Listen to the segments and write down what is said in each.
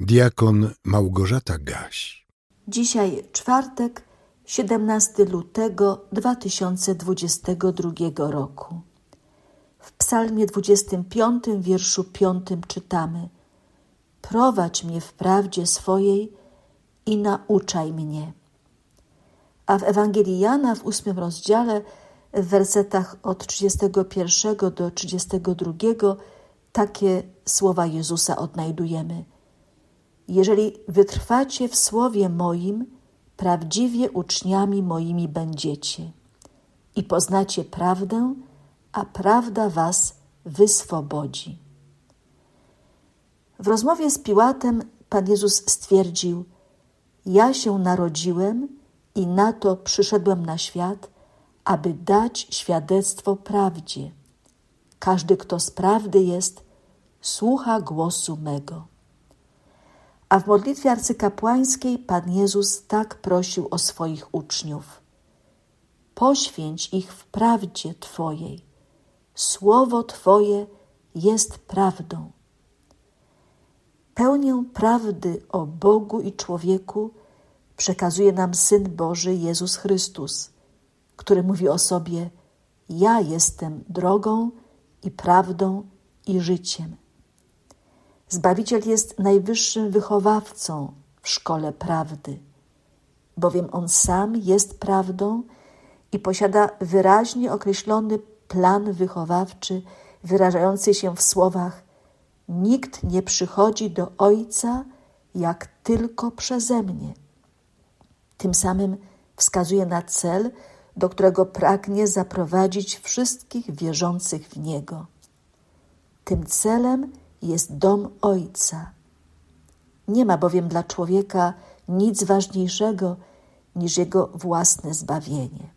Diakon Małgorzata Gaś. Dzisiaj czwartek, 17 lutego 2022 roku. W Psalmie 25, wierszu 5 czytamy: Prowadź mnie w prawdzie swojej i nauczaj mnie. A w Ewangelii Jana w ósmym rozdziale, w wersetach od 31 do 32, takie słowa Jezusa odnajdujemy. Jeżeli wytrwacie w słowie moim, prawdziwie uczniami moimi będziecie i poznacie prawdę, a prawda was wyswobodzi. W rozmowie z Piłatem Pan Jezus stwierdził: Ja się narodziłem i na to przyszedłem na świat, aby dać świadectwo prawdzie. Każdy, kto z prawdy jest, słucha głosu mego. A w modlitwie arcykapłańskiej Pan Jezus tak prosił o swoich uczniów: Poświęć ich w prawdzie Twojej. Słowo Twoje jest prawdą. Pełnię prawdy o Bogu i człowieku przekazuje nam Syn Boży Jezus Chrystus, który mówi o sobie: Ja jestem drogą i prawdą i życiem. Zbawiciel jest najwyższym wychowawcą w szkole prawdy, bowiem on sam jest prawdą i posiada wyraźnie określony plan wychowawczy, wyrażający się w słowach: Nikt nie przychodzi do Ojca jak tylko przeze mnie. Tym samym wskazuje na cel, do którego pragnie zaprowadzić wszystkich wierzących w Niego. Tym celem jest dom Ojca. Nie ma bowiem dla człowieka nic ważniejszego niż jego własne zbawienie.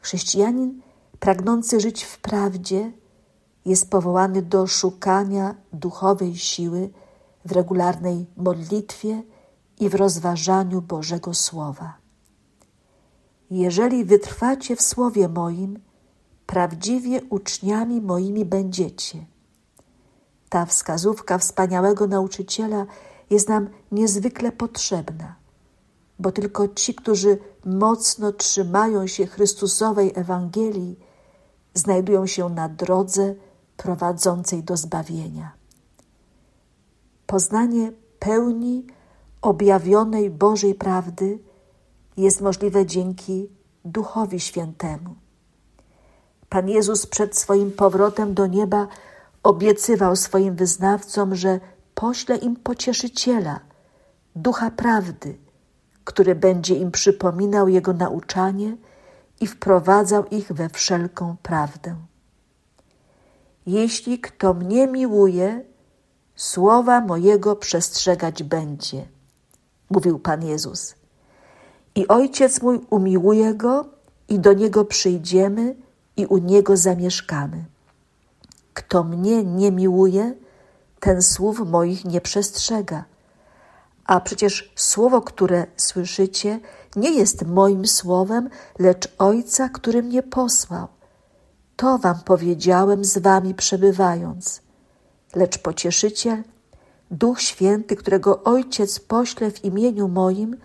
Chrześcijanin pragnący żyć w prawdzie jest powołany do szukania duchowej siły w regularnej modlitwie i w rozważaniu Bożego Słowa. Jeżeli wytrwacie w słowie moim, prawdziwie uczniami moimi będziecie. Ta wskazówka wspaniałego nauczyciela jest nam niezwykle potrzebna, bo tylko ci, którzy mocno trzymają się Chrystusowej Ewangelii, znajdują się na drodze prowadzącej do zbawienia. Poznanie pełni objawionej Bożej prawdy jest możliwe dzięki Duchowi Świętemu. Pan Jezus przed swoim powrotem do nieba obiecywał swoim wyznawcom, że pośle im pocieszyciela, ducha prawdy, który będzie im przypominał jego nauczanie i wprowadzał ich we wszelką prawdę. Jeśli kto mnie miłuje, słowa mojego przestrzegać będzie, mówił Pan Jezus. I Ojciec mój umiłuje go, i do niego przyjdziemy, i u niego zamieszkamy. Kto mnie nie miłuje, ten słów moich nie przestrzega. A przecież słowo, które słyszycie, nie jest moim słowem, lecz Ojca, który mnie posłał. To wam powiedziałem z wami przebywając. Lecz pocieszyciel, Duch Święty, którego Ojciec pośle w imieniu moim,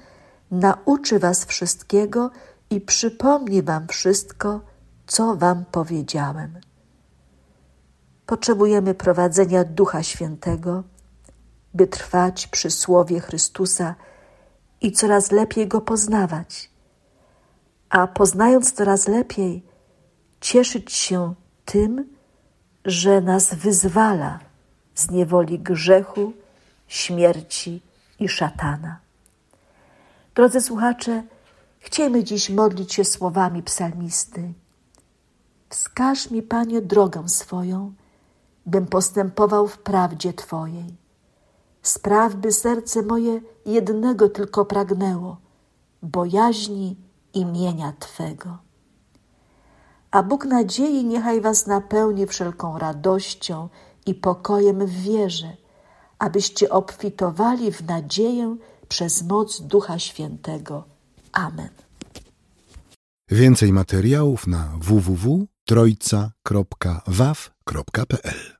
nauczy was wszystkiego i przypomni wam wszystko, co wam powiedziałem. Potrzebujemy prowadzenia Ducha Świętego, by trwać przy Słowie Chrystusa i coraz lepiej Go poznawać. A poznając coraz lepiej, cieszyć się tym, że nas wyzwala z niewoli grzechu, śmierci i szatana. Drodzy słuchacze, chciejmy dziś modlić się słowami psalmisty. Wskaż mi, Panie, drogę swoją, bym postępował w prawdzie Twojej. Spraw, by serce moje jednego tylko pragnęło, bojaźni imienia Twego. A Bóg nadziei niechaj Was napełni wszelką radością i pokojem w wierze, abyście obfitowali w nadzieję przez moc Ducha Świętego. Amen. Więcej materiałów na www.trojca.waw.pl